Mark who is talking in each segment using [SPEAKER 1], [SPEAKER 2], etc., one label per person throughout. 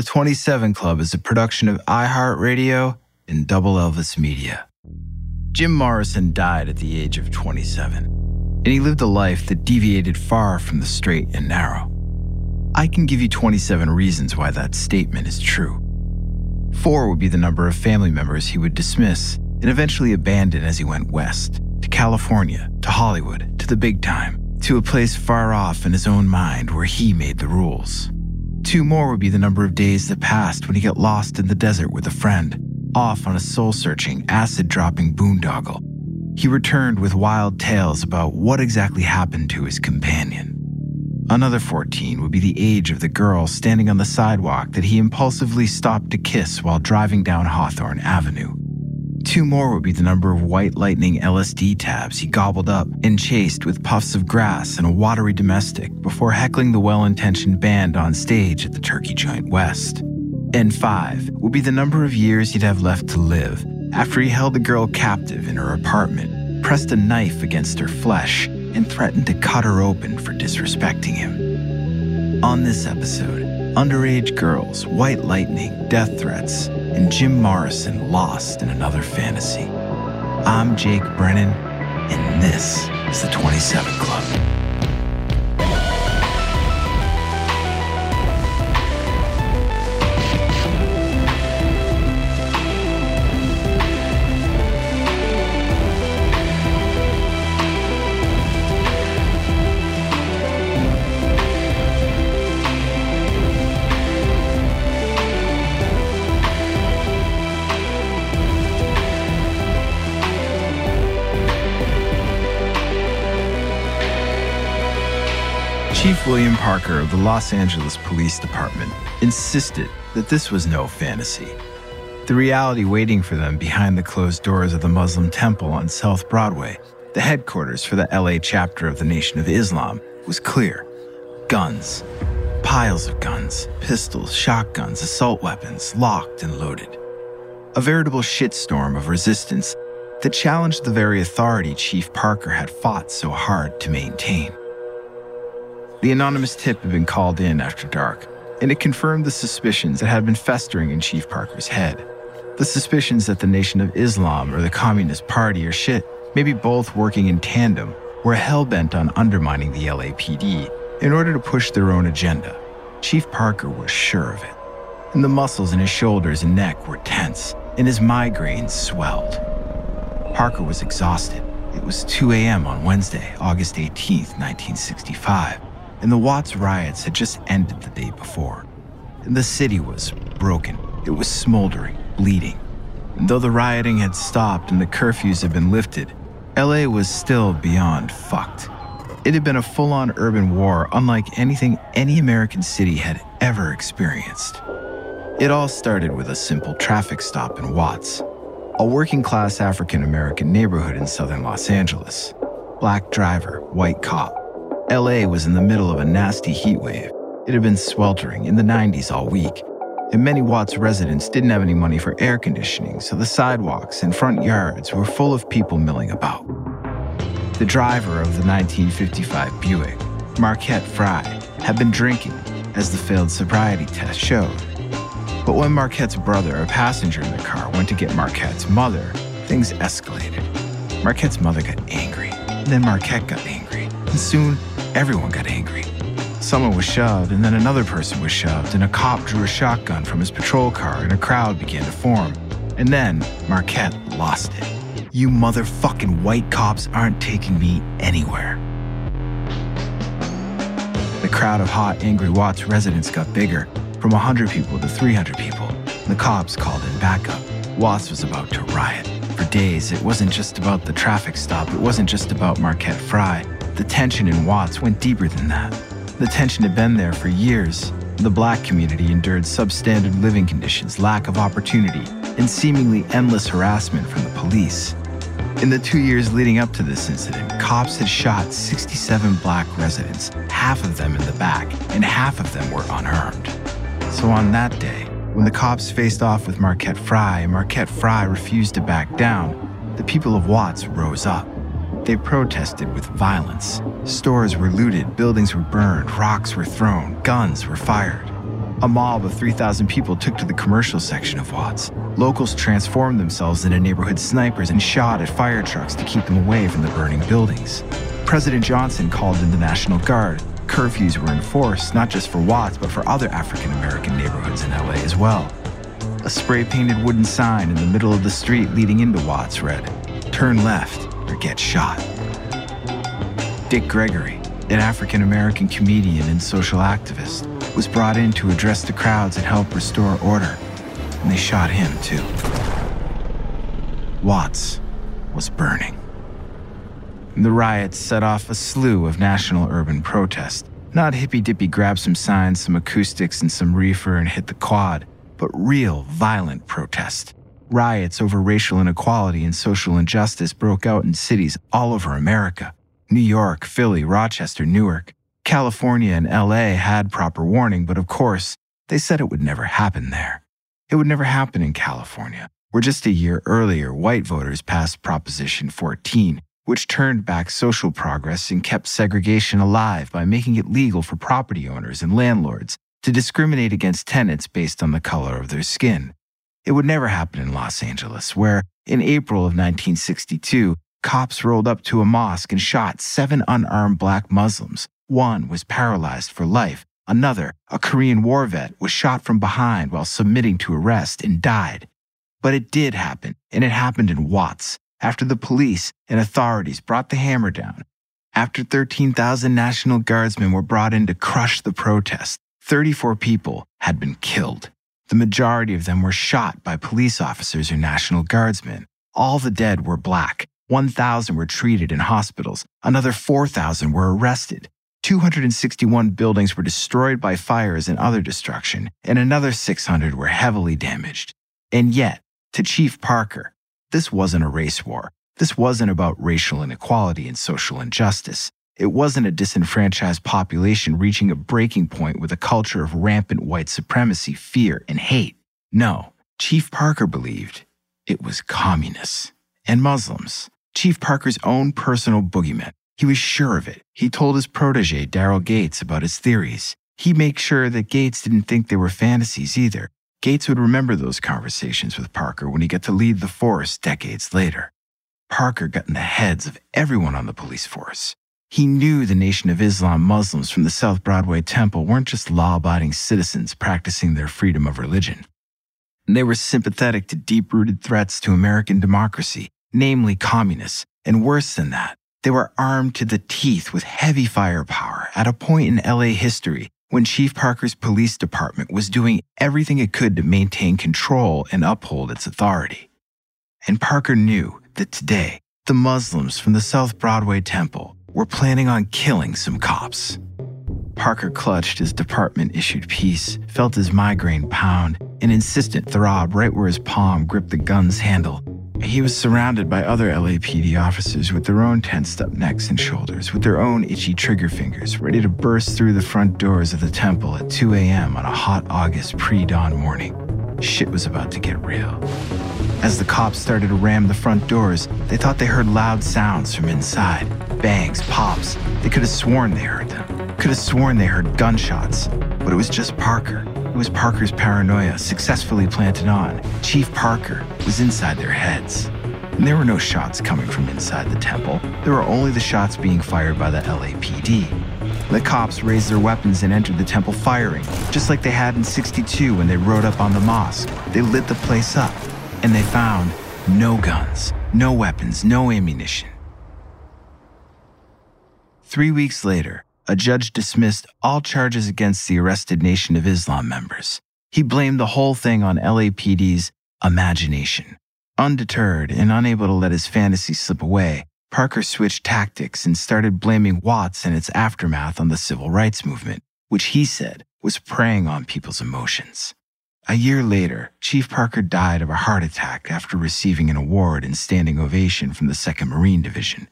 [SPEAKER 1] The 27 Club is a production of iHeartRadio and Double Elvis Media. Jim Morrison died at the age of 27, and he lived a life that deviated far from the straight and narrow. I can give you 27 reasons why that statement is true. Four would be the number of family members he would dismiss and eventually abandon as he went west to California, to Hollywood, to the big time, to a place far off in his own mind where he made the rules. Two more would be the number of days that passed when he got lost in the desert with a friend, off on a soul searching, acid dropping boondoggle. He returned with wild tales about what exactly happened to his companion. Another 14 would be the age of the girl standing on the sidewalk that he impulsively stopped to kiss while driving down Hawthorne Avenue. Two more would be the number of white lightning LSD tabs he gobbled up and chased with puffs of grass and a watery domestic before heckling the well intentioned band on stage at the Turkey Joint West. And five would be the number of years he'd have left to live after he held the girl captive in her apartment, pressed a knife against her flesh, and threatened to cut her open for disrespecting him. On this episode, underage girls, white lightning, death threats, and Jim Morrison lost in another fantasy. I'm Jake Brennan, and this is the 27 Club. William Parker of the Los Angeles Police Department insisted that this was no fantasy. The reality waiting for them behind the closed doors of the Muslim temple on South Broadway, the headquarters for the LA chapter of the Nation of Islam, was clear guns. Piles of guns, pistols, shotguns, assault weapons, locked and loaded. A veritable shitstorm of resistance that challenged the very authority Chief Parker had fought so hard to maintain. The anonymous tip had been called in after dark, and it confirmed the suspicions that had been festering in Chief Parker's head. The suspicions that the Nation of Islam or the Communist Party or shit, maybe both working in tandem, were hell bent on undermining the LAPD in order to push their own agenda. Chief Parker was sure of it. And the muscles in his shoulders and neck were tense, and his migraines swelled. Parker was exhausted. It was 2 a.m. on Wednesday, August 18, 1965 and the Watts riots had just ended the day before. The city was broken, it was smoldering, bleeding. And though the rioting had stopped and the curfews had been lifted, LA was still beyond fucked. It had been a full on urban war unlike anything any American city had ever experienced. It all started with a simple traffic stop in Watts, a working class African American neighborhood in southern Los Angeles. Black driver, white cop. LA was in the middle of a nasty heat wave. It had been sweltering in the 90s all week, and many Watts residents didn't have any money for air conditioning, so the sidewalks and front yards were full of people milling about. The driver of the 1955 Buick, Marquette Frye, had been drinking, as the failed sobriety test showed. But when Marquette's brother, a passenger in the car, went to get Marquette's mother, things escalated. Marquette's mother got angry, then Marquette got angry, and soon everyone got angry. Someone was shoved, and then another person was shoved, and a cop drew a shotgun from his patrol car, and a crowd began to form. And then Marquette lost it. You motherfucking white cops aren't taking me anywhere. The crowd of hot, angry Watts residents got bigger, from 100 people to 300 people. The cops called in backup. Watts was about to riot. For days, it wasn't just about the traffic stop, it wasn't just about Marquette Frye. The tension in Watts went deeper than that. The tension had been there for years. The black community endured substandard living conditions, lack of opportunity, and seemingly endless harassment from the police. In the two years leading up to this incident, cops had shot 67 black residents, half of them in the back, and half of them were unarmed. So on that day, when the cops faced off with Marquette Frye and Marquette Frye refused to back down, the people of Watts rose up. They protested with violence. Stores were looted, buildings were burned, rocks were thrown, guns were fired. A mob of 3,000 people took to the commercial section of Watts. Locals transformed themselves into neighborhood snipers and shot at fire trucks to keep them away from the burning buildings. President Johnson called in the National Guard. Curfews were enforced, not just for Watts, but for other African American neighborhoods in LA as well. A spray painted wooden sign in the middle of the street leading into Watts read, Turn left or get shot. Dick Gregory, an African American comedian and social activist, was brought in to address the crowds and help restore order, and they shot him too. Watts was burning. The riots set off a slew of national urban protest. Not hippy dippy grab some signs, some acoustics, and some reefer and hit the quad, but real violent protest. Riots over racial inequality and social injustice broke out in cities all over America New York, Philly, Rochester, Newark. California and LA had proper warning, but of course, they said it would never happen there. It would never happen in California, where just a year earlier, white voters passed Proposition 14, which turned back social progress and kept segregation alive by making it legal for property owners and landlords to discriminate against tenants based on the color of their skin. It would never happen in Los Angeles, where, in April of 1962, cops rolled up to a mosque and shot seven unarmed black Muslims. One was paralyzed for life. Another, a Korean war vet, was shot from behind while submitting to arrest and died. But it did happen, and it happened in Watts, after the police and authorities brought the hammer down. After 13,000 National Guardsmen were brought in to crush the protest, 34 people had been killed. The majority of them were shot by police officers or National Guardsmen. All the dead were black. 1,000 were treated in hospitals. Another 4,000 were arrested. 261 buildings were destroyed by fires and other destruction, and another 600 were heavily damaged. And yet, to Chief Parker, this wasn't a race war. This wasn't about racial inequality and social injustice. It wasn't a disenfranchised population reaching a breaking point with a culture of rampant white supremacy, fear, and hate. No, Chief Parker believed it was communists and Muslims. Chief Parker's own personal boogeyman. He was sure of it. He told his protege, Daryl Gates, about his theories. He made sure that Gates didn't think they were fantasies either. Gates would remember those conversations with Parker when he got to lead the force decades later. Parker got in the heads of everyone on the police force. He knew the Nation of Islam Muslims from the South Broadway Temple weren't just law abiding citizens practicing their freedom of religion. They were sympathetic to deep rooted threats to American democracy, namely communists, and worse than that, They were armed to the teeth with heavy firepower at a point in LA history when Chief Parker's police department was doing everything it could to maintain control and uphold its authority. And Parker knew that today, the Muslims from the South Broadway Temple were planning on killing some cops. Parker clutched his department issued piece, felt his migraine pound, an insistent throb right where his palm gripped the gun's handle. He was surrounded by other LAPD officers with their own tensed up necks and shoulders, with their own itchy trigger fingers, ready to burst through the front doors of the temple at 2 a.m. on a hot August pre dawn morning. Shit was about to get real. As the cops started to ram the front doors, they thought they heard loud sounds from inside bangs, pops. They could have sworn they heard them. Could have sworn they heard gunshots. But it was just Parker. It was Parker's paranoia successfully planted on. Chief Parker was inside their heads. And there were no shots coming from inside the temple. There were only the shots being fired by the LAPD. The cops raised their weapons and entered the temple firing, just like they had in 62 when they rode up on the mosque. They lit the place up and they found no guns, no weapons, no ammunition. Three weeks later, a judge dismissed all charges against the arrested Nation of Islam members. He blamed the whole thing on LAPD's imagination. Undeterred and unable to let his fantasy slip away, Parker switched tactics and started blaming Watts and its aftermath on the civil rights movement, which he said was preying on people's emotions. A year later, Chief Parker died of a heart attack after receiving an award and standing ovation from the 2nd Marine Division.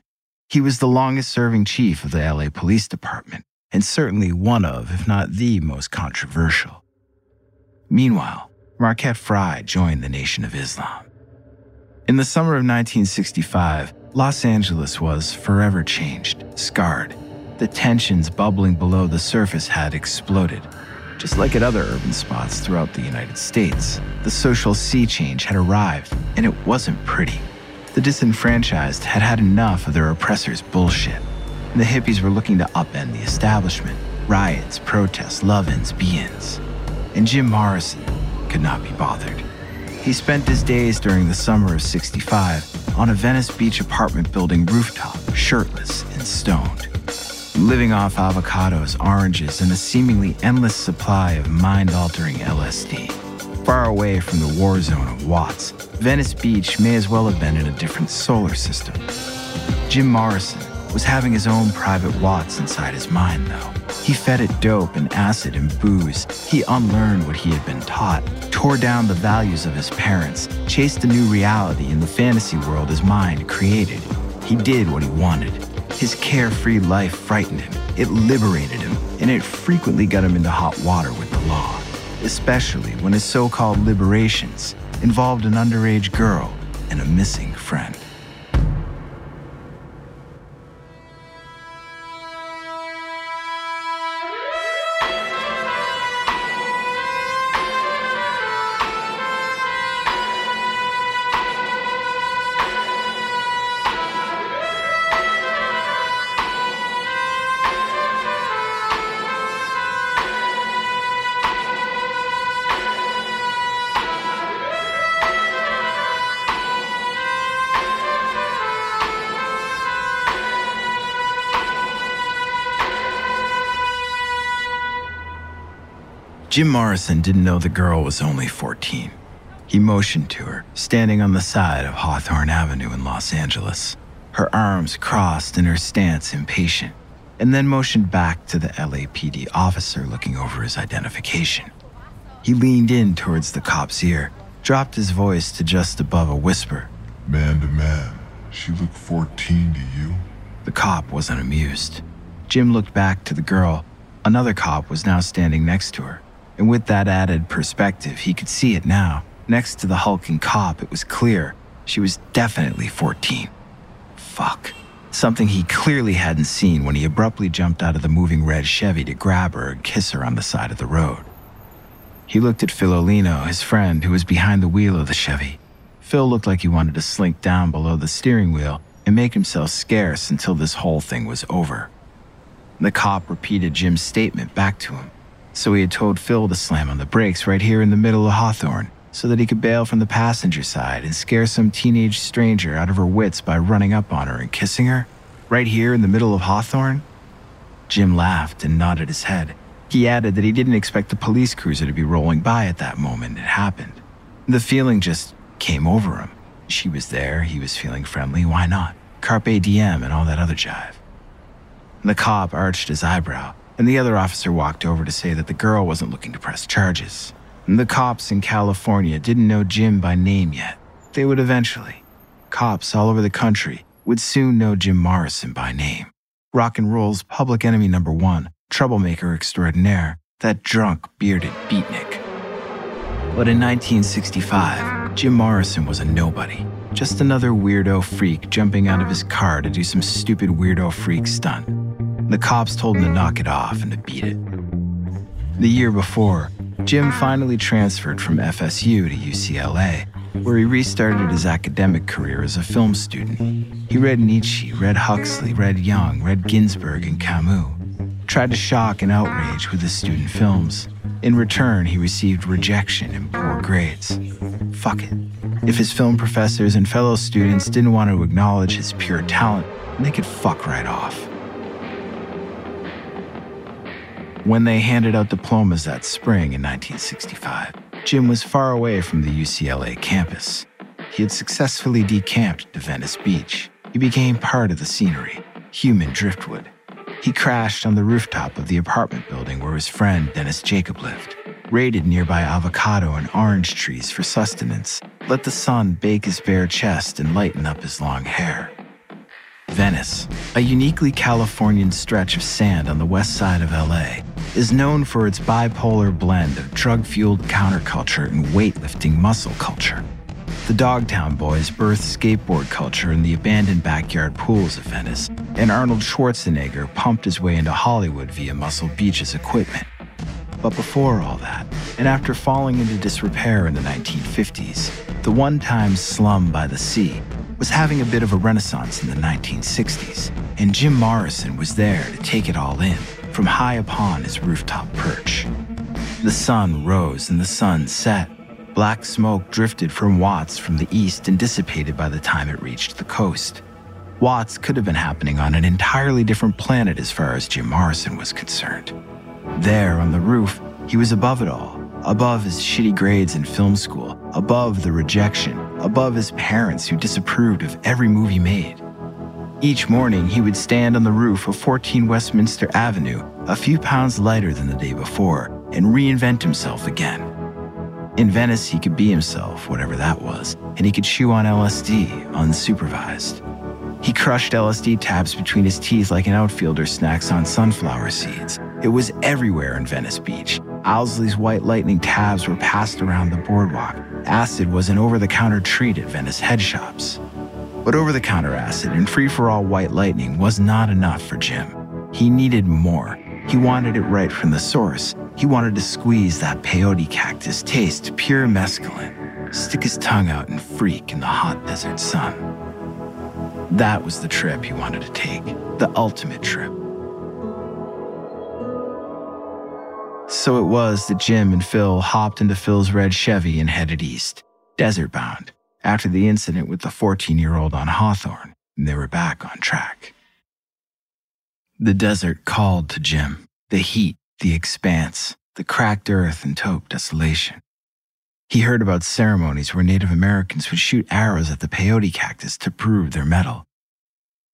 [SPEAKER 1] He was the longest serving chief of the LA Police Department, and certainly one of, if not the most controversial. Meanwhile, Marquette Frye joined the Nation of Islam. In the summer of 1965, Los Angeles was forever changed, scarred. The tensions bubbling below the surface had exploded just like at other urban spots throughout the United States, the social sea change had arrived, and it wasn't pretty. The disenfranchised had had enough of their oppressors' bullshit. And the hippies were looking to upend the establishment riots, protests, love ins, be ins. And Jim Morrison could not be bothered. He spent his days during the summer of 65 on a Venice Beach apartment building rooftop, shirtless and stoned living off avocados, oranges, and a seemingly endless supply of mind altering LSD. Far away from the war zone of Watts, Venice Beach may as well have been in a different solar system. Jim Morrison was having his own private Watts inside his mind, though. He fed it dope and acid and booze. He unlearned what he had been taught, tore down the values of his parents, chased a new reality in the fantasy world his mind created. He did what he wanted his carefree life frightened him, it liberated him, and it frequently got him into hot water with the law, especially when his so called liberations involved an underage girl and a missing friend. Jim Morrison didn't know the girl was only 14. He motioned to her, standing on the side of Hawthorne Avenue in Los Angeles, her arms crossed and her stance impatient, and then motioned back to the LAPD officer looking over his identification. He leaned in towards the cop's ear, dropped his voice to just above a whisper.
[SPEAKER 2] Man to man, she looked 14 to you?
[SPEAKER 1] The cop wasn't amused. Jim looked back to the girl. Another cop was now standing next to her. And with that added perspective, he could see it now. Next to the hulking cop, it was clear she was definitely 14. Fuck. Something he clearly hadn't seen when he abruptly jumped out of the moving red Chevy to grab her and kiss her on the side of the road. He looked at Phil O'Leno, his friend, who was behind the wheel of the Chevy. Phil looked like he wanted to slink down below the steering wheel and make himself scarce until this whole thing was over. The cop repeated Jim's statement back to him so he had told Phil to slam on the brakes right here in the middle of Hawthorne so that he could bail from the passenger side and scare some teenage stranger out of her wits by running up on her and kissing her? Right here in the middle of Hawthorne? Jim laughed and nodded his head. He added that he didn't expect the police cruiser to be rolling by at that moment it happened. The feeling just came over him. She was there, he was feeling friendly, why not? Carpe diem and all that other jive. The cop arched his eyebrow, and the other officer walked over to say that the girl wasn't looking to press charges. And the cops in California didn't know Jim by name yet. They would eventually. Cops all over the country would soon know Jim Morrison by name. Rock and roll's public enemy number one, troublemaker extraordinaire, that drunk, bearded beatnik. But in 1965, Jim Morrison was a nobody. Just another weirdo freak jumping out of his car to do some stupid weirdo freak stunt. The cops told him to knock it off and to beat it. The year before, Jim finally transferred from FSU to UCLA, where he restarted his academic career as a film student. He read Nietzsche, read Huxley, read Jung, read Ginsberg and Camus, tried to shock and outrage with his student films. In return, he received rejection and poor grades. Fuck it. If his film professors and fellow students didn't want to acknowledge his pure talent, they could fuck right off. When they handed out diplomas that spring in 1965, Jim was far away from the UCLA campus. He had successfully decamped to Venice Beach. He became part of the scenery, human driftwood. He crashed on the rooftop of the apartment building where his friend Dennis Jakob lived, raided nearby avocado and orange trees for sustenance, let the sun bake his bare chest and lighten up his long hair. Venice, a uniquely Californian stretch of sand on the west side of LA, is known for its bipolar blend of drug fueled counterculture and weightlifting muscle culture. The Dogtown Boys birthed skateboard culture in the abandoned backyard pools of Venice, and Arnold Schwarzenegger pumped his way into Hollywood via Muscle Beach's equipment. But before all that, and after falling into disrepair in the 1950s, the one time slum by the sea was having a bit of a renaissance in the 1960s, and Jim Morrison was there to take it all in from high upon his rooftop perch. The sun rose and the sun set. Black smoke drifted from Watts from the east and dissipated by the time it reached the coast. Watts could have been happening on an entirely different planet as far as Jim Morrison was concerned. There on the roof, he was above it all, above his shitty grades in film school, above the rejection, above his parents who disapproved of every move he made. Each morning, he would stand on the roof of 14 Westminster Avenue, a few pounds lighter than the day before, and reinvent himself again. In Venice, he could be himself, whatever that was, and he could chew on LSD unsupervised. He crushed LSD tabs between his teeth like an outfielder snacks on sunflower seeds. It was everywhere in Venice Beach. Owsley's white lightning tabs were passed around the boardwalk. Acid was an over the counter treat at Venice head shops. But over the counter acid and free for all white lightning was not enough for Jim. He needed more. He wanted it right from the source. He wanted to squeeze that peyote cactus taste pure mescaline, stick his tongue out and freak in the hot desert sun. That was the trip he wanted to take, the ultimate trip. So it was that Jim and Phil hopped into Phil's red Chevy and headed east, desert bound, after the incident with the 14 year old on Hawthorne, they were back on track. The desert called to Jim, the heat, the expanse, the cracked earth and taupe desolation. He heard about ceremonies where Native Americans would shoot arrows at the peyote cactus to prove their mettle.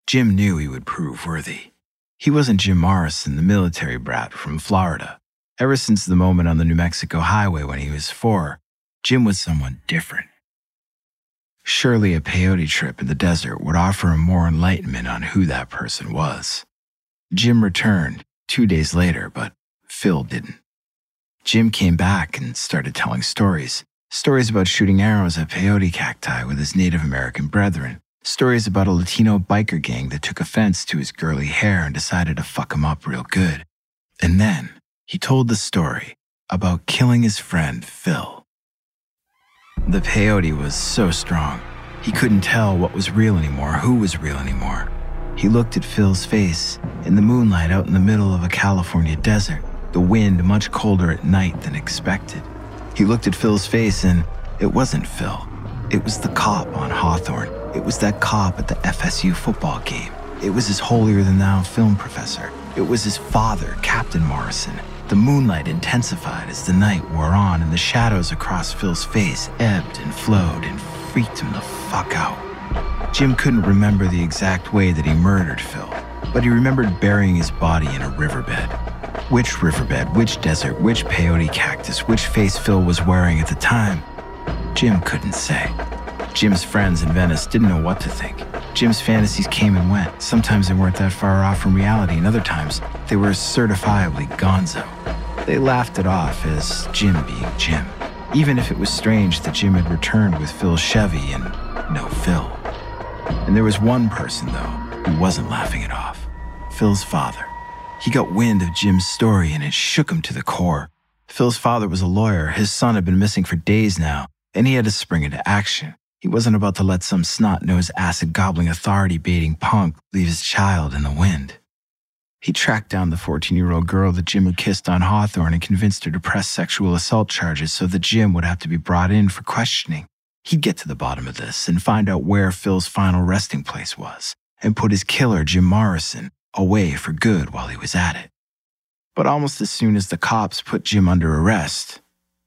[SPEAKER 1] Jim knew he would prove worthy. He wasn't Jim Morrison, the military brat from Florida. Ever since the moment on the New Mexico highway when he was four, Jim was someone different. Surely a peyote trip in the desert would offer him more enlightenment on who that person was. Jim returned two days later, but Phil didn't. Jim came back and started telling stories. Stories about shooting arrows at peyote cacti with his Native American brethren. Stories about a Latino biker gang that took offense to his girly hair and decided to fuck him up real good. And then he told the story about killing his friend Phil. The peyote was so strong, he couldn't tell what was real anymore, who was real anymore. He looked at Phil's face in the moonlight out in the middle of a California desert the wind much colder at night than expected. He looked at Phil's face and it wasn't Phil. It was the cop on Hawthorne. It was that cop at the FSU football game. It was his holier than thou film professor. It was his father, Captain Morrison. The moonlight intensified as the night wore on, and the shadows across Phil's face ebbed and flowed and freaked him the fuck out. Jim couldn't remember the exact way that he murdered Phil, but he remembered burying his body in a riverbed. Which riverbed, which desert, which peyote cactus, which face Phil was wearing at the time, Jim couldn't say. Jim's friends in Venice didn't know what to think. Jim's fantasies came and went. Sometimes they weren't that far off from reality, and other times they were certifiably gonzo. They laughed it off as Jim being Jim, even if it was strange that Jim had returned with Phil's Chevy and no Phil. And there was one person, though, who wasn't laughing it off Phil's father. He got wind of Jim's story and it shook him to the core. Phil's father was a lawyer. His son had been missing for days now, and he had to spring into action. He wasn't about to let some snot nosed acid gobbling authority baiting punk leave his child in the wind. He tracked down the 14 year old girl that Jim had kissed on Hawthorne and convinced her to press sexual assault charges so that Jim would have to be brought in for questioning. He'd get to the bottom of this and find out where Phil's final resting place was and put his killer, Jim Morrison, away for good while he was at it. But almost as soon as the cops put Jim under arrest,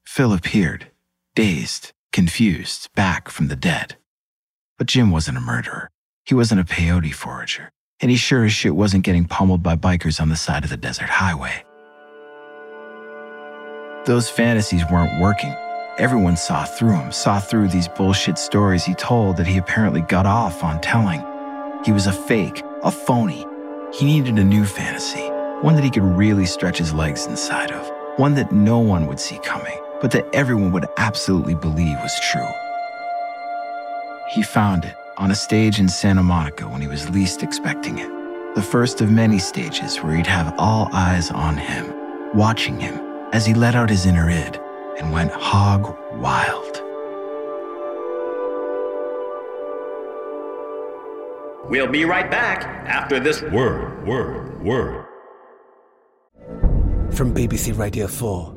[SPEAKER 1] Phil appeared, dazed confused, back from the dead. But Jim wasn't a murderer. He wasn't a peyote forager. And he sure as shit wasn't getting pummeled by bikers on the side of the desert highway. Those fantasies weren't working. Everyone saw through him, saw through these bullshit stories he told that he apparently got off on telling. He was a fake, a phony. He needed a new fantasy, one that he could really stretch his legs inside of, one that no one would see coming but that everyone would absolutely believe was true. He found it on a stage in Santa Monica when he was least expecting it. The first of many stages where he'd have all eyes on him, watching him as he let out his inner id and went hog wild.
[SPEAKER 3] We'll be right back after this
[SPEAKER 4] word, word, word.
[SPEAKER 5] From BBC Radio 4.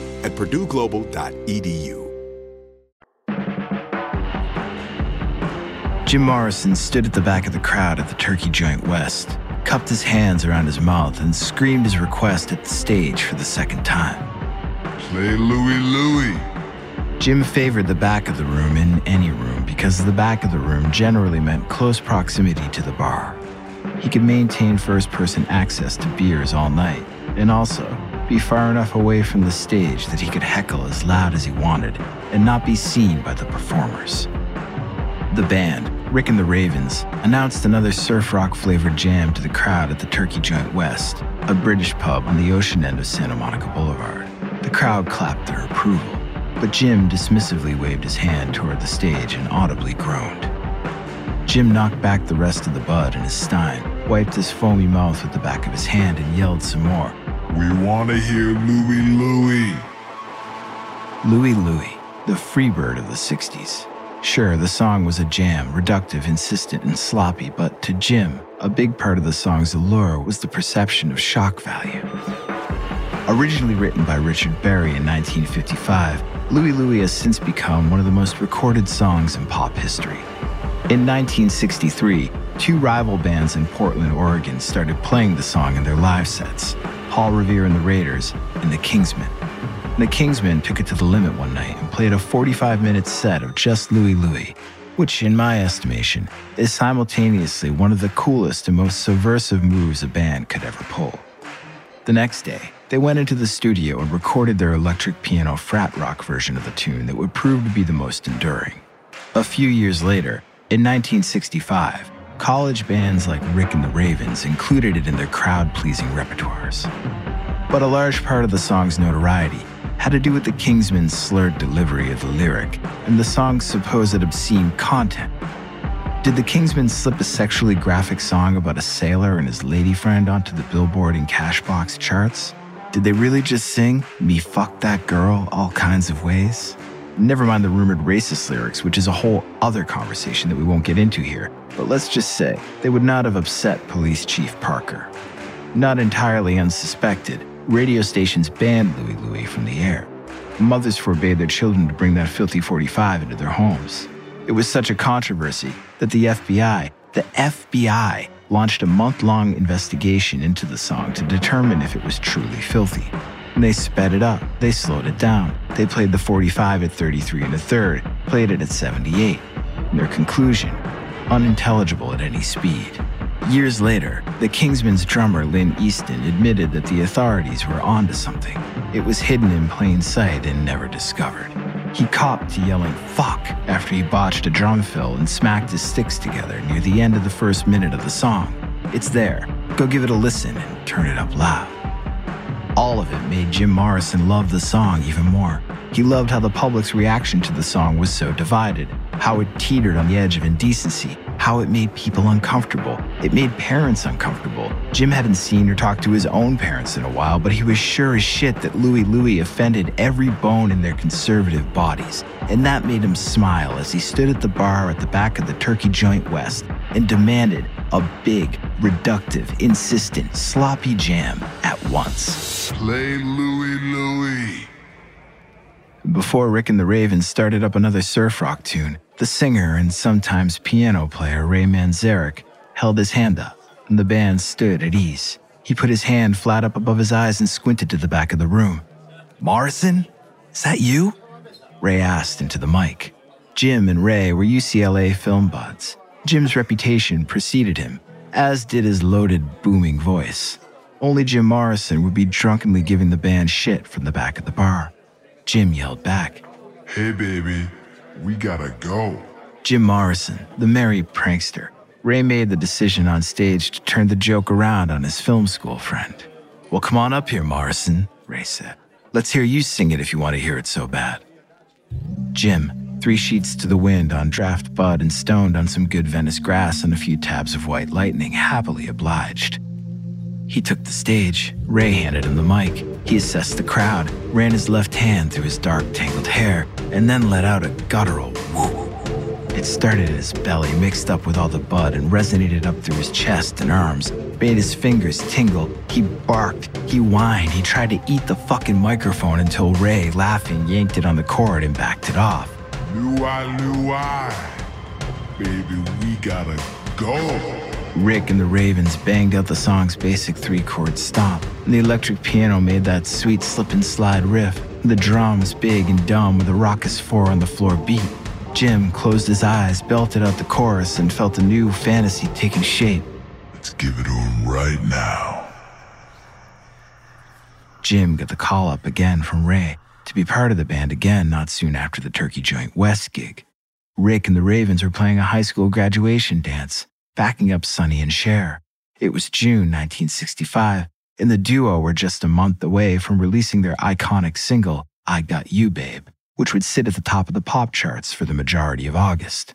[SPEAKER 6] at purdueglobal.edu.
[SPEAKER 1] Jim Morrison stood at the back of the crowd at the Turkey Joint West, cupped his hands around his mouth, and screamed his request at the stage for the second time.
[SPEAKER 2] Play Louie Louie.
[SPEAKER 1] Jim favored the back of the room in any room because the back of the room generally meant close proximity to the bar. He could maintain first person access to beers all night, and also be far enough away from the stage that he could heckle as loud as he wanted and not be seen by the performers. The band, Rick and the Ravens, announced another surf rock flavored jam to the crowd at the Turkey Joint West, a British pub on the ocean end of Santa Monica Boulevard. The crowd clapped their approval, but Jim dismissively waved his hand toward the stage and audibly groaned. Jim knocked back the rest of the bud in his stein, wiped his foamy mouth with the back of his hand, and yelled some more.
[SPEAKER 2] We want to hear Louie Louie.
[SPEAKER 1] Louie Louie, the freebird of the 60s. Sure, the song was a jam, reductive, insistent, and sloppy, but to Jim, a big part of the song's allure was the perception of shock value. Originally written by Richard Berry in 1955, Louie Louie has since become one of the most recorded songs in pop history. In 1963, two rival bands in Portland, Oregon started playing the song in their live sets Paul Revere and the Raiders, and the Kingsmen. The Kingsmen took it to the limit one night and played a 45 minute set of just Louie Louie, which, in my estimation, is simultaneously one of the coolest and most subversive moves a band could ever pull. The next day, they went into the studio and recorded their electric piano frat rock version of the tune that would prove to be the most enduring. A few years later, in 1965, college bands like Rick and the Ravens included it in their crowd pleasing repertoires. But a large part of the song's notoriety had to do with the Kingsmen's slurred delivery of the lyric and the song's supposed obscene content. Did the Kingsmen slip a sexually graphic song about a sailor and his lady friend onto the Billboard and Cashbox charts? Did they really just sing, Me fuck that girl, all kinds of ways? Never mind the rumored racist lyrics, which is a whole other conversation that we won't get into here, but let's just say they would not have upset Police Chief Parker. Not entirely unsuspected, radio stations banned Louie Louie from the air. Mothers forbade their children to bring that filthy 45 into their homes. It was such a controversy that the FBI, the FBI, launched a month long investigation into the song to determine if it was truly filthy. They sped it up, they slowed it down. They played the 45 at 33 and a third, played it at 78. Their conclusion unintelligible at any speed. Years later, the Kingsmen's drummer Lynn Easton admitted that the authorities were onto something. It was hidden in plain sight and never discovered. He copped to yelling fuck after he botched a drum fill and smacked his sticks together near the end of the first minute of the song. It's there. Go give it a listen and turn it up loud. All of it made Jim Morrison love the song even more. He loved how the public's reaction to the song was so divided, how it teetered on the edge of indecency, how it made people uncomfortable. It made parents uncomfortable. Jim hadn't seen or talked to his own parents in a while, but he was sure as shit that Louie Louie offended every bone in their conservative bodies. And that made him smile as he stood at the bar at the back of the Turkey Joint West and demanded a big, reductive, insistent, sloppy jam at once.
[SPEAKER 2] Play Louie.
[SPEAKER 1] Before Rick and the Ravens started up another surf rock tune, the singer and sometimes piano player Ray Manzarek held his hand up, and the band stood at ease. He put his hand flat up above his eyes and squinted to the back of the room. Morrison? Is that you? Ray asked into the mic. Jim and Ray were UCLA film buds. Jim's reputation preceded him, as did his loaded, booming voice. Only Jim Morrison would be drunkenly giving the band shit from the back of the bar. Jim yelled back,
[SPEAKER 2] Hey, baby, we gotta go.
[SPEAKER 1] Jim Morrison, the merry prankster. Ray made the decision on stage to turn the joke around on his film school friend. Well, come on up here, Morrison, Ray said. Let's hear you sing it if you want to hear it so bad. Jim, Three sheets to the wind on draft bud and stoned on some good Venice grass and a few tabs of white lightning, happily obliged. He took the stage. Ray handed him the mic. He assessed the crowd, ran his left hand through his dark, tangled hair, and then let out a guttural woo. It started in his belly, mixed up with all the bud, and resonated up through his chest and arms, made his fingers tingle. He barked, he whined, he tried to eat the fucking microphone until Ray, laughing, yanked it on the cord and backed it off.
[SPEAKER 2] Luai, Luai. Baby, we gotta go.
[SPEAKER 1] Rick and the Ravens banged out the song's basic three chord stomp, the electric piano made that sweet slip and slide riff. The drums, big and dumb, with a raucous four on the floor beat. Jim closed his eyes, belted out the chorus, and felt a new fantasy taking shape.
[SPEAKER 2] Let's give it to him right now.
[SPEAKER 1] Jim got the call up again from Ray to be part of the band again not soon after the Turkey Joint West gig. Rick and the Ravens were playing a high school graduation dance, backing up Sonny and Cher. It was June 1965, and the duo were just a month away from releasing their iconic single, I Got You Babe, which would sit at the top of the pop charts for the majority of August.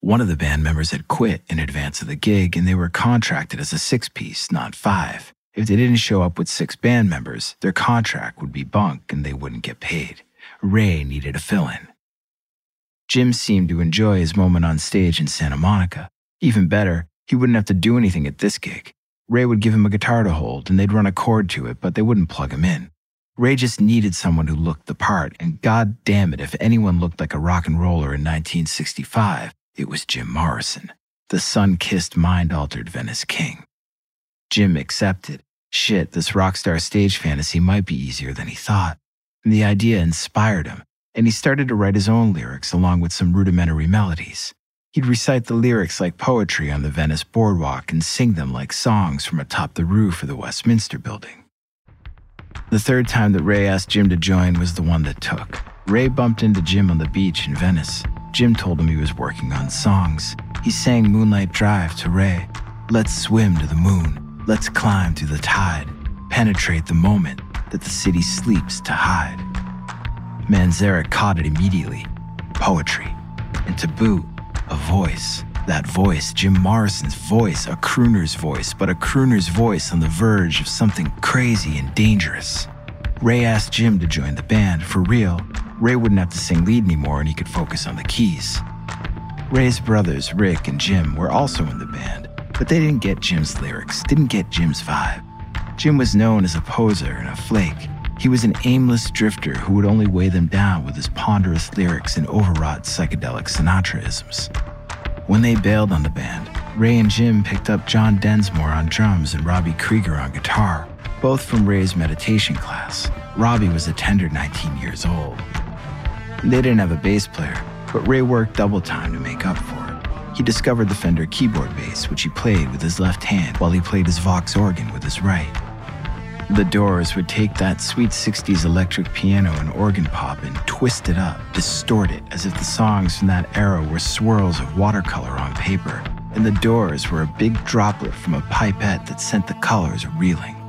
[SPEAKER 1] One of the band members had quit in advance of the gig, and they were contracted as a six piece, not five. If they didn't show up with six band members, their contract would be bunk and they wouldn't get paid. Ray needed a fill in. Jim seemed to enjoy his moment on stage in Santa Monica. Even better, he wouldn't have to do anything at this gig. Ray would give him a guitar to hold and they'd run a cord to it, but they wouldn't plug him in. Ray just needed someone who looked the part, and god damn it, if anyone looked like a rock and roller in 1965, it was Jim Morrison, the sun kissed, mind altered Venice king. Jim accepted. Shit, this rock star stage fantasy might be easier than he thought. And the idea inspired him, and he started to write his own lyrics along with some rudimentary melodies. He'd recite the lyrics like poetry on the Venice boardwalk and sing them like songs from atop the roof of the Westminster building. The third time that Ray asked Jim to join was the one that took. Ray bumped into Jim on the beach in Venice. Jim told him he was working on songs. He sang Moonlight Drive to Ray. Let's swim to the moon. Let's climb through the tide. Penetrate the moment that the city sleeps to hide. Manzarek caught it immediately. Poetry. And to boot, a voice. That voice, Jim Morrison's voice, a crooner's voice, but a crooner's voice on the verge of something crazy and dangerous. Ray asked Jim to join the band, for real. Ray wouldn't have to sing lead anymore and he could focus on the keys. Ray's brothers, Rick and Jim, were also in the band, but they didn't get Jim's lyrics, didn't get Jim's vibe. Jim was known as a poser and a flake. He was an aimless drifter who would only weigh them down with his ponderous lyrics and overwrought psychedelic Sinatraisms. When they bailed on the band, Ray and Jim picked up John Densmore on drums and Robbie Krieger on guitar, both from Ray's meditation class. Robbie was a tender 19 years old. They didn't have a bass player, but Ray worked double time to make up for it. He discovered the Fender keyboard bass, which he played with his left hand while he played his Vox organ with his right. The Doors would take that sweet 60s electric piano and organ pop and twist it up, distort it, as if the songs from that era were swirls of watercolor on paper, and the Doors were a big droplet from a pipette that sent the colors reeling.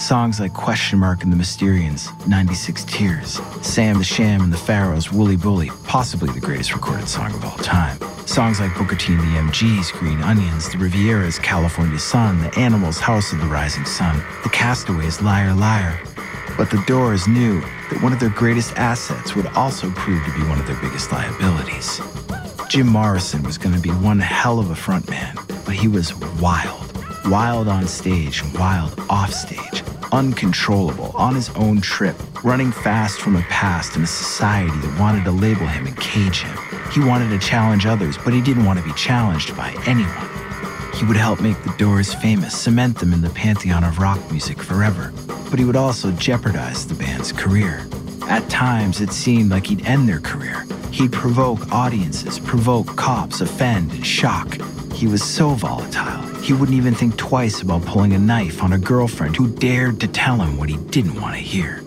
[SPEAKER 1] Songs like Question Mark and the Mysterians, 96 Tears, Sam the Sham and the Pharaohs, Wooly Bully, possibly the greatest recorded song of all time. Songs like Booker T and the MGs, Green Onions, the Rivieras, California Sun, the Animals, House of the Rising Sun, the Castaways, Liar Liar. But the Doors knew that one of their greatest assets would also prove to be one of their biggest liabilities. Jim Morrison was going to be one hell of a frontman, but he was wild. Wild on stage and wild off stage uncontrollable, on his own trip, running fast from a past and a society that wanted to label him and cage him. He wanted to challenge others, but he didn't want to be challenged by anyone. He would help make the Doors famous, cement them in the pantheon of rock music forever, but he would also jeopardize the band's career. At times, it seemed like he'd end their career. He'd provoke audiences, provoke cops, offend, and shock. He was so volatile, he wouldn't even think twice about pulling a knife on a girlfriend who dared to tell him what he didn't want to hear.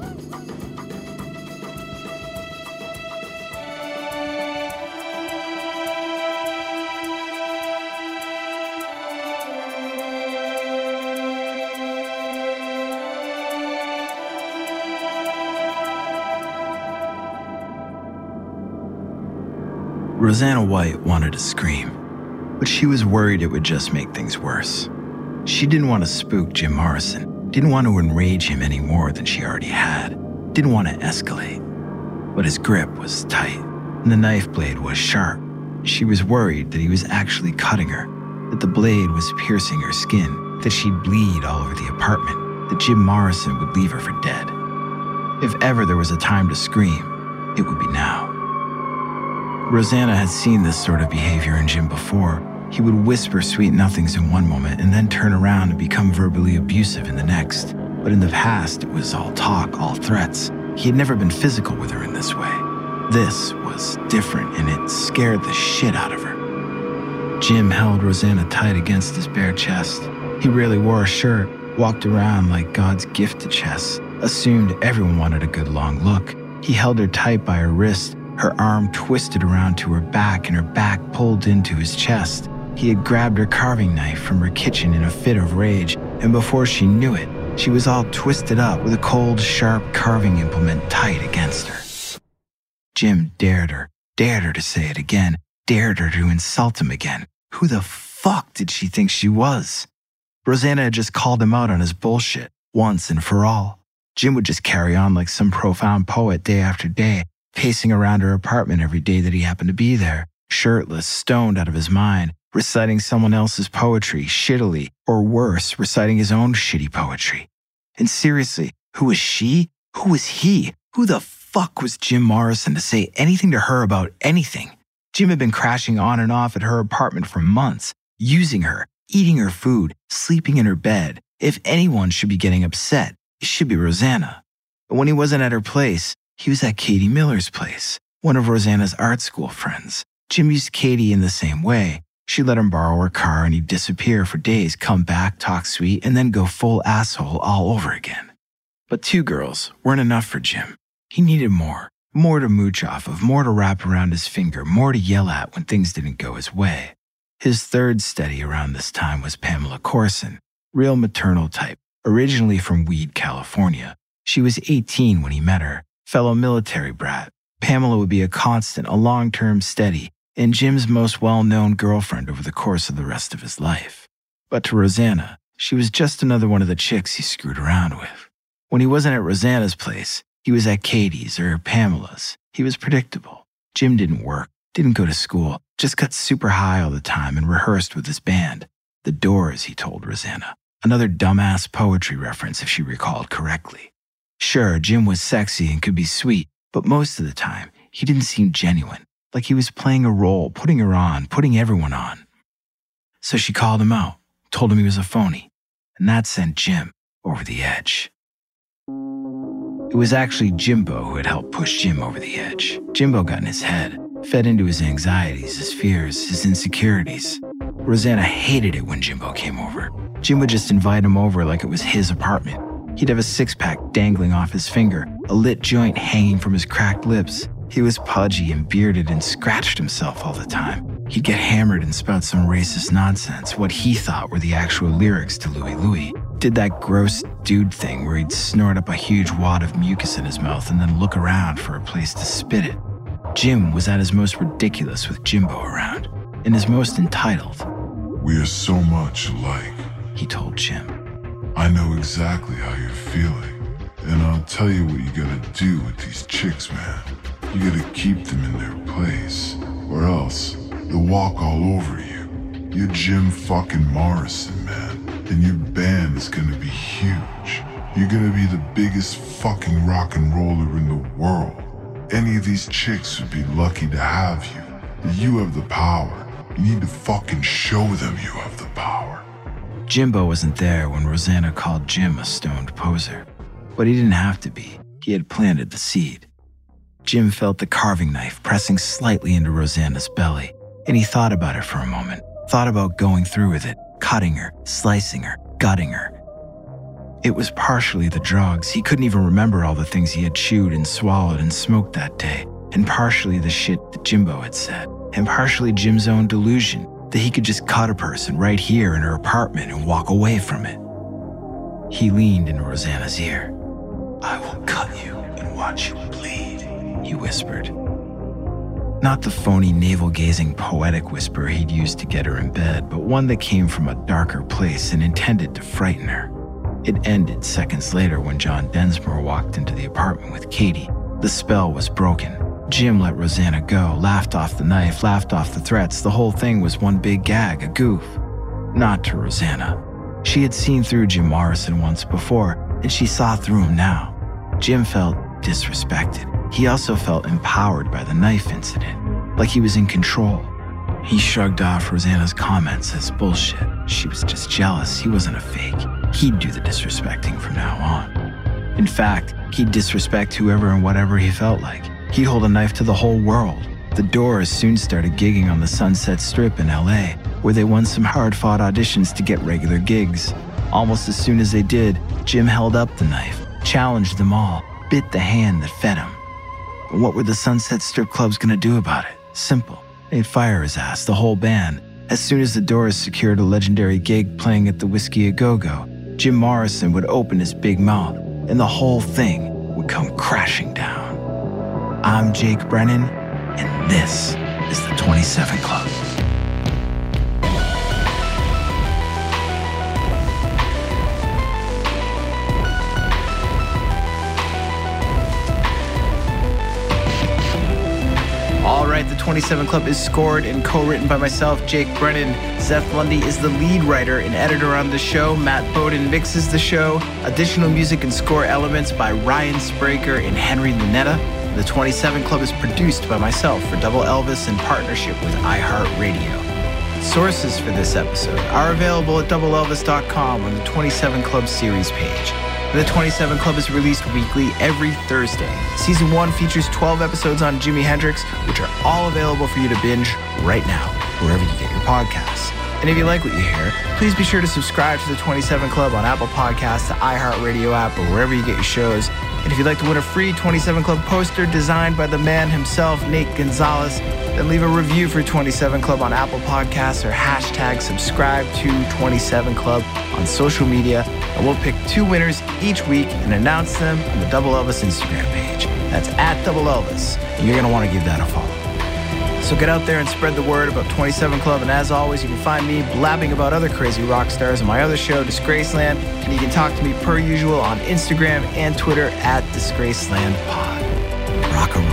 [SPEAKER 1] Rosanna White wanted to scream, but she was worried it would just make things worse. She didn't want to spook Jim Morrison, didn't want to enrage him any more than she already had, didn't want to escalate. But his grip was tight, and the knife blade was sharp. She was worried that he was actually cutting her, that the blade was piercing her skin, that she'd bleed all over the apartment, that Jim Morrison would leave her for dead. If ever there was a time to scream, it would be now. Rosanna had seen this sort of behavior in Jim before. He would whisper sweet nothings in one moment and then turn around and become verbally abusive in the next. But in the past, it was all talk, all threats. He had never been physical with her in this way. This was different and it scared the shit out of her. Jim held Rosanna tight against his bare chest. He rarely wore a shirt, walked around like God's gift to chess, assumed everyone wanted a good long look. He held her tight by her wrist, her arm twisted around to her back and her back pulled into his chest. He had grabbed her carving knife from her kitchen in a fit of rage, and before she knew it, she was all twisted up with a cold, sharp carving implement tight against her. Jim dared her, dared her to say it again, dared her to insult him again. Who the fuck did she think she was? Rosanna had just called him out on his bullshit, once and for all. Jim would just carry on like some profound poet day after day, pacing around her apartment every day that he happened to be there, shirtless, stoned out of his mind, reciting someone else's poetry shittily, or worse, reciting his own shitty poetry. And seriously, who was she? Who was he? Who the fuck was Jim Morrison to say anything to her about anything? Jim had been crashing on and off at her apartment for months, using her, eating her food, sleeping in her bed. If anyone should be getting upset, it should be Rosanna. But when he wasn't at her place, he was at Katie Miller's place, one of Rosanna's art school friends. Jim used Katie in the same way. She let him borrow her car and he'd disappear for days, come back, talk sweet, and then go full asshole all over again. But two girls weren't enough for Jim. He needed more. More to mooch off of, more to wrap around his finger, more to yell at when things didn't go his way. His third steady around this time was Pamela Courson, real maternal type, originally from Weed, California. She was 18 when he met her, fellow military brat. Pamela would be a constant, a long term steady, and Jim's most well known girlfriend over the course of the rest of his life. But to Rosanna, she was just another one of the chicks he screwed around with. When he wasn't at Rosanna's place, he was at Katie's or Pamela's. He was predictable. Jim didn't work, didn't go to school, just got super high all the time and rehearsed with his band. The Doors, he told Rosanna. Another dumbass poetry reference, if she recalled correctly. Sure, Jim was sexy and could be sweet, but most of the time, he didn't seem genuine, like he was playing a role, putting her on, putting everyone on. So she called him out, told him he was a phony, and that sent Jim over the edge. It was actually Jimbo who had helped push Jim over the edge. Jimbo got in his head, fed into his anxieties, his fears, his insecurities. Rosanna hated it when Jimbo came over. Jim would just invite him over like it was his apartment. He'd have a six pack dangling off his finger, a lit joint hanging from his cracked lips. He was pudgy and bearded and scratched himself all the time. He'd get hammered and spout some racist nonsense, what he thought were the actual lyrics to Louie Louie. Did that gross dude thing where he'd snort up a huge wad of mucus in his mouth and then look around for a place to spit it. Jim was at his most ridiculous with Jimbo around, and his most entitled.
[SPEAKER 2] We are so much alike,
[SPEAKER 1] he told Jim.
[SPEAKER 2] I know exactly how you're feeling, and I'll tell you what you gotta do with these chicks, man. You gotta keep them in their place, or else they'll walk all over you. You're Jim fucking Morrison, man, and your band is gonna be huge. You're gonna be the biggest fucking rock and roller in the world. Any of these chicks would be lucky to have you. You have the power. You need to fucking show them you have the power.
[SPEAKER 1] Jimbo wasn't there when Rosanna called Jim a stoned poser, but he didn't have to be. He had planted the seed. Jim felt the carving knife pressing slightly into Rosanna's belly, and he thought about it for a moment, thought about going through with it, cutting her, slicing her, gutting her. It was partially the drugs. He couldn't even remember all the things he had chewed and swallowed and smoked that day, and partially the shit that Jimbo had said, and partially Jim's own delusion that he could just cut a person right here in her apartment and walk away from it. He leaned into Rosanna's ear. I will cut you and watch you bleed, he whispered. Not the phony, navel gazing, poetic whisper he'd used to get her in bed, but one that came from a darker place and intended to frighten her. It ended seconds later when John Densmore walked into the apartment with Katie. The spell was broken. Jim let Rosanna go, laughed off the knife, laughed off the threats. The whole thing was one big gag, a goof. Not to Rosanna. She had seen through Jim Morrison once before, and she saw through him now. Jim felt disrespected. He also felt empowered by the knife incident, like he was in control. He shrugged off Rosanna's comments as bullshit. She was just jealous. He wasn't a fake. He'd do the disrespecting from now on. In fact, he'd disrespect whoever and whatever he felt like. He'd hold a knife to the whole world. The Doors soon started gigging on the Sunset Strip in LA, where they won some hard fought auditions to get regular gigs. Almost as soon as they did, Jim held up the knife, challenged them all, bit the hand that fed him. What were the Sunset Strip clubs going to do about it? Simple. They'd fire his ass, the whole band. As soon as the Doors secured a legendary gig playing at the Whisky a Go Go, Jim Morrison would open his big mouth, and the whole thing would come crashing down. I'm Jake Brennan, and this is the 27 Club. All right, the 27 Club is scored and co written by myself, Jake Brennan. Seth Lundy is the lead writer and editor on the show. Matt Bowden mixes the show. Additional music and score elements by Ryan Spraker and Henry Lunetta. The 27 Club is produced by myself for Double Elvis in partnership with iHeartRadio. Sources for this episode are available at doubleelvis.com on the 27 Club series page. The 27 Club is released weekly every Thursday. Season 1 features 12 episodes on Jimi Hendrix, which are all available for you to binge right now, wherever you get your podcasts. And if you like what you hear, please be sure to subscribe to the 27 Club on Apple Podcasts, the iHeartRadio app, or wherever you get your shows. And if you'd like to win a free 27 Club poster designed by the man himself, Nate Gonzalez, then leave a review for 27 Club on Apple Podcasts or hashtag subscribe to 27 Club on social media. And we'll pick two winners each week and announce them on the Double Elvis Instagram page. That's at Double Elvis. And you're going to want to give that a follow. So get out there and spread the word about 27 Club. And as always, you can find me blabbing about other crazy rock stars on my other show, Disgraceland. And you can talk to me per usual on Instagram and Twitter at DisgracelandPod. Rock and roll.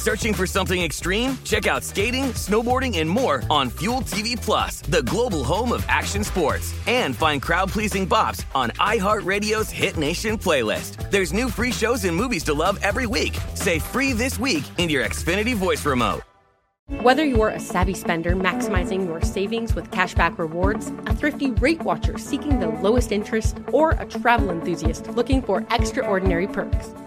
[SPEAKER 7] Searching for something extreme? Check out skating, snowboarding, and more on Fuel TV Plus, the global home of action sports. And find crowd-pleasing bops on iHeartRadio's Hit Nation playlist. There's new free shows and movies to love every week. Say free this week in your Xfinity voice remote.
[SPEAKER 8] Whether you're a savvy spender maximizing your savings with cashback rewards, a thrifty rate watcher seeking the lowest interest, or a travel enthusiast looking for extraordinary perks,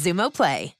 [SPEAKER 9] Xumo Play.